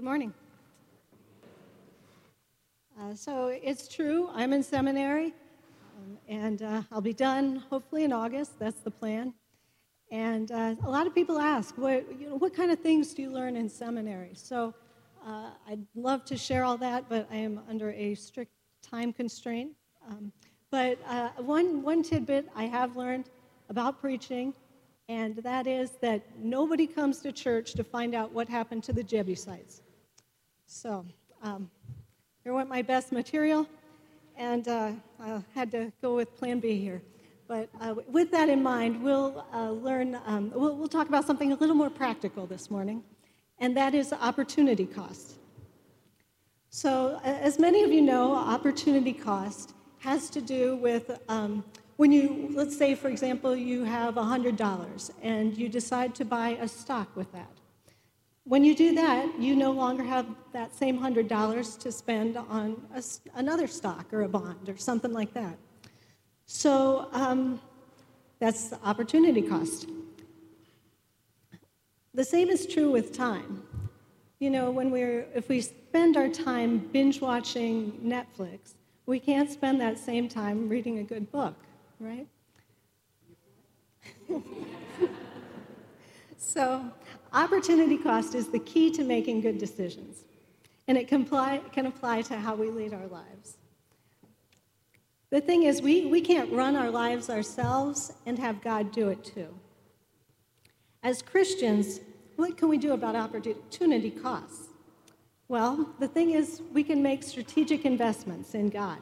Good morning. Uh, so it's true, I'm in seminary, um, and uh, I'll be done hopefully in August. That's the plan. And uh, a lot of people ask, what, you know, what kind of things do you learn in seminary? So uh, I'd love to share all that, but I am under a strict time constraint. Um, but uh, one, one tidbit I have learned about preaching, and that is that nobody comes to church to find out what happened to the Jebusites. So um, here went my best material, and uh, I had to go with Plan B here. But uh, with that in mind, we'll uh, learn, um, we'll, we'll talk about something a little more practical this morning, and that is opportunity cost. So, as many of you know, opportunity cost has to do with um, when you, let's say, for example, you have $100 and you decide to buy a stock with that. When you do that, you no longer have that same $100 to spend on a, another stock or a bond or something like that. So um, that's opportunity cost. The same is true with time. You know, when we're, if we spend our time binge watching Netflix, we can't spend that same time reading a good book, right? so, opportunity cost is the key to making good decisions, and it can apply, can apply to how we lead our lives. The thing is, we, we can't run our lives ourselves and have God do it too. As Christians, what can we do about opportunity costs? Well, the thing is, we can make strategic investments in God.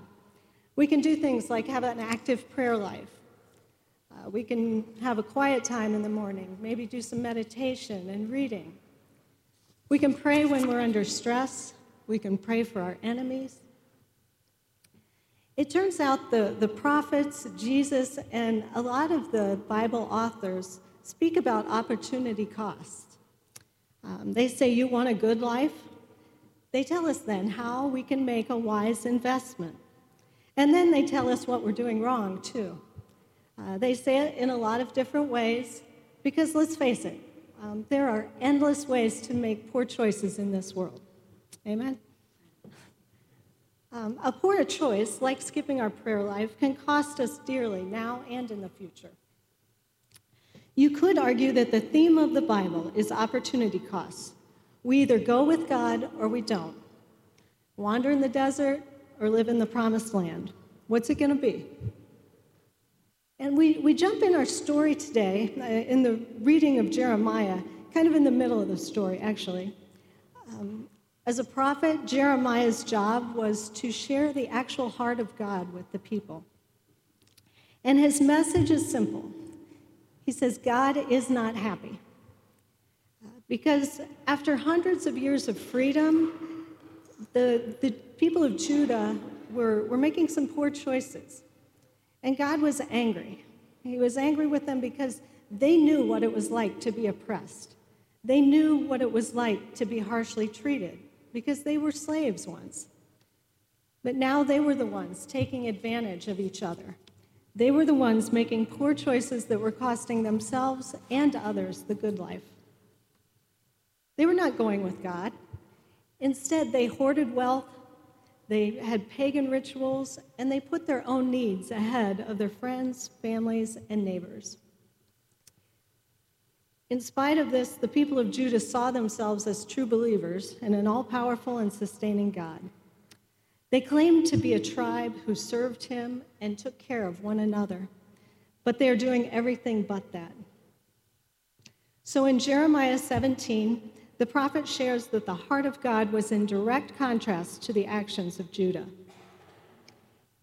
We can do things like have an active prayer life. We can have a quiet time in the morning, maybe do some meditation and reading. We can pray when we're under stress. We can pray for our enemies. It turns out the, the prophets, Jesus, and a lot of the Bible authors speak about opportunity cost. Um, they say, You want a good life? They tell us then how we can make a wise investment. And then they tell us what we're doing wrong, too. Uh, they say it in a lot of different ways because let's face it, um, there are endless ways to make poor choices in this world. Amen? Um, a poor choice, like skipping our prayer life, can cost us dearly now and in the future. You could argue that the theme of the Bible is opportunity costs. We either go with God or we don't. Wander in the desert or live in the promised land. What's it going to be? And we, we jump in our story today uh, in the reading of Jeremiah, kind of in the middle of the story, actually. Um, as a prophet, Jeremiah's job was to share the actual heart of God with the people. And his message is simple he says, God is not happy. Because after hundreds of years of freedom, the, the people of Judah were, were making some poor choices. And God was angry. He was angry with them because they knew what it was like to be oppressed. They knew what it was like to be harshly treated because they were slaves once. But now they were the ones taking advantage of each other they were the ones making poor choices that were costing themselves and others the good life. They were not going with God. Instead, they hoarded wealth, they had pagan rituals, and they put their own needs ahead of their friends, families, and neighbors. In spite of this, the people of Judah saw themselves as true believers in an all powerful and sustaining God. They claimed to be a tribe who served him and took care of one another, but they are doing everything but that. So in Jeremiah 17, the prophet shares that the heart of God was in direct contrast to the actions of Judah.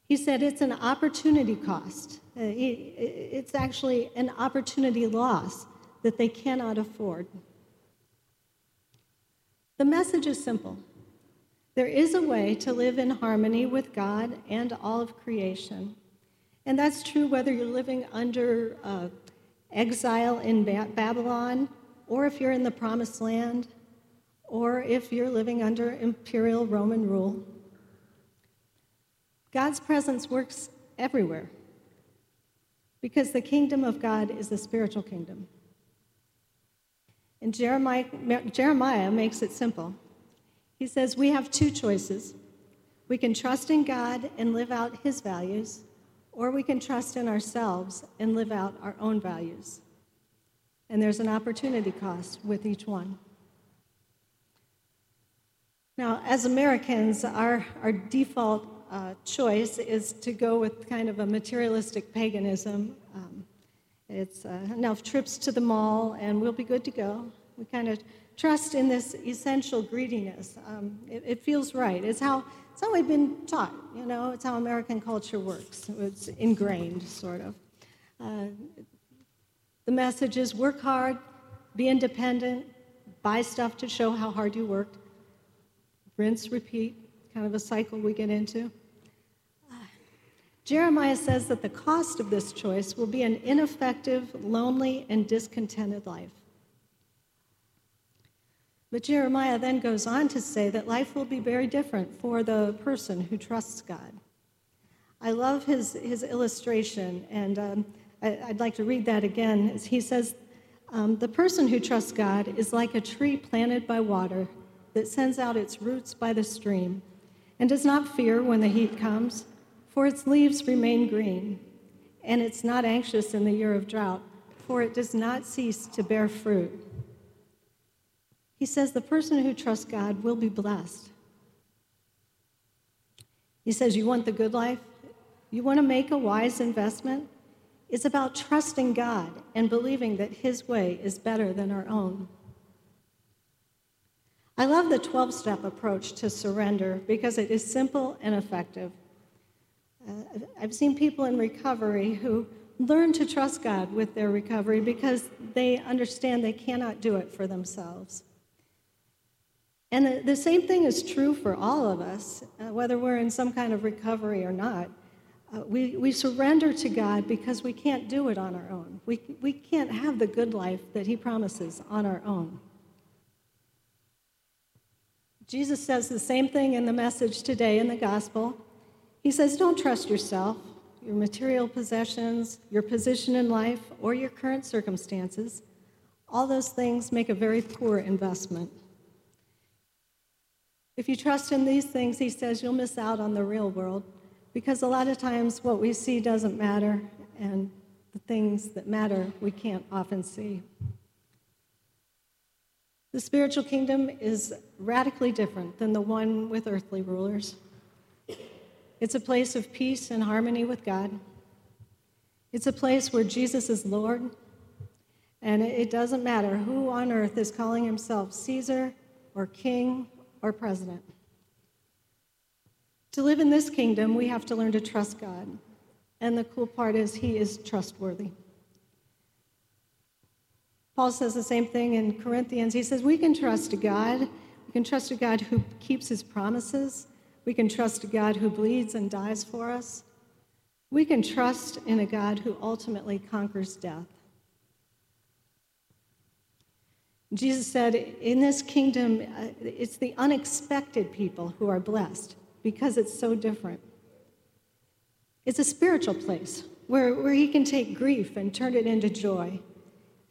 He said it's an opportunity cost. Uh, it's actually an opportunity loss that they cannot afford. The message is simple there is a way to live in harmony with God and all of creation. And that's true whether you're living under uh, exile in ba- Babylon, or if you're in the promised land, or if you're living under imperial Roman rule. God's presence works everywhere because the kingdom of God is a spiritual kingdom. And Jeremiah, Jeremiah makes it simple. He says we have two choices. We can trust in God and live out his values, or we can trust in ourselves and live out our own values. And there's an opportunity cost with each one. Now, as Americans, our, our default uh, choice is to go with kind of a materialistic paganism. Um, it's uh, enough trips to the mall and we'll be good to go. We kind of trust in this essential greediness. Um, it, it, feels right. It's how, it's how we've been taught, you know, it's how American culture works. It's ingrained, sort of. Uh, the message is work hard, be independent, buy stuff to show how hard you worked, rinse, repeat, kind of a cycle we get into. Uh, Jeremiah says that the cost of this choice will be an ineffective, lonely, and discontented life. But Jeremiah then goes on to say that life will be very different for the person who trusts God. I love his, his illustration, and um, I, would like to read that again. He says, um, The person who trusts God is like a tree planted by water that sends out its roots by the stream and does not fear when the heat comes, for its leaves remain green. And it's not anxious in the year of drought, for it does not cease to bear fruit. He says the person who trusts God will be blessed. He says, You want the good life? You want to make a wise investment? It's about trusting God and believing that His way is better than our own. I love the 12 step approach to surrender because it is simple and effective. Uh, I've seen people in recovery who learn to trust God with their recovery because they understand they cannot do it for themselves. And the, the same thing is true for all of us, uh, whether we're in some kind of recovery or not. Uh, we, we surrender to God because we can't do it on our own. We, we can't have the good life that He promises on our own. Jesus says the same thing in the message today in the gospel. He says, Don't trust yourself, your material possessions, your position in life, or your current circumstances. All those things make a very poor investment. If you trust in these things, he says, you'll miss out on the real world because a lot of times what we see doesn't matter, and the things that matter we can't often see. The spiritual kingdom is radically different than the one with earthly rulers. It's a place of peace and harmony with God. It's a place where Jesus is Lord, and it doesn't matter who on earth is calling himself Caesar or king or president. To live in this kingdom, we have to learn to trust God. And the cool part is, He is trustworthy. Paul says the same thing in Corinthians. He says, We can trust God. We can trust a God who keeps His promises. We can trust a God who bleeds and dies for us. We can trust in a God who ultimately conquers death. Jesus said, In this kingdom, uh, it's the unexpected people who are blessed because it's so different. It's a spiritual place where, where he can take grief and turn it into joy.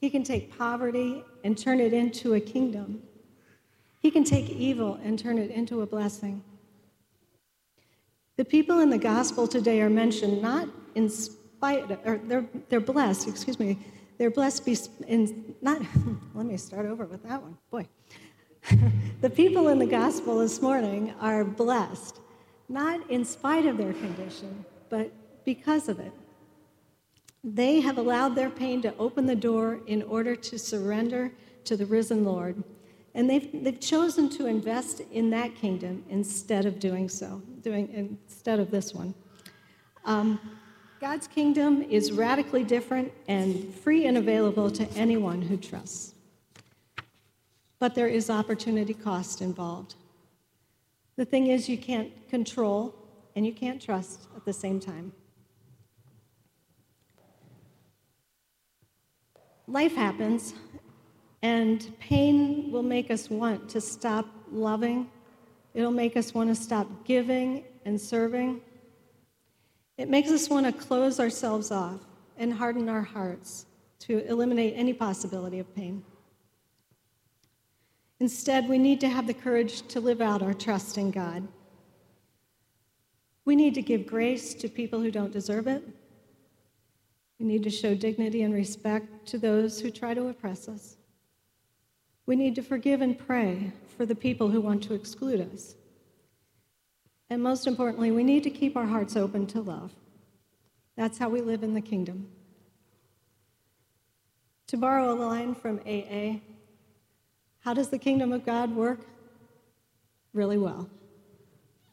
He can take poverty and turn it into a kingdom. He can take evil and turn it into a blessing. The people in the gospel today are mentioned not in spite, of, or they're, they're blessed, excuse me, they're blessed be in not let me start over with that one. Boy. the people in the gospel this morning are blessed, not in spite of their condition, but because of it. They have allowed their pain to open the door in order to surrender to the risen Lord. And they've, they've chosen to invest in that kingdom instead of doing so, doing instead of this one. Um, God's kingdom is radically different and free and available to anyone who trusts. But there is opportunity cost involved. The thing is, you can't control and you can't trust at the same time. Life happens, and pain will make us want to stop loving. It'll make us want to stop giving and serving. It makes us want to close ourselves off and harden our hearts to eliminate any possibility of pain. Instead, we need to have the courage to live out our trust in God. We need to give grace to people who don't deserve it. We need to show dignity and respect to those who try to oppress us. We need to forgive and pray for the people who want to exclude us. And most importantly, we need to keep our hearts open to love. That's how we live in the kingdom. To borrow a line from AA, how does the kingdom of God work? Really well.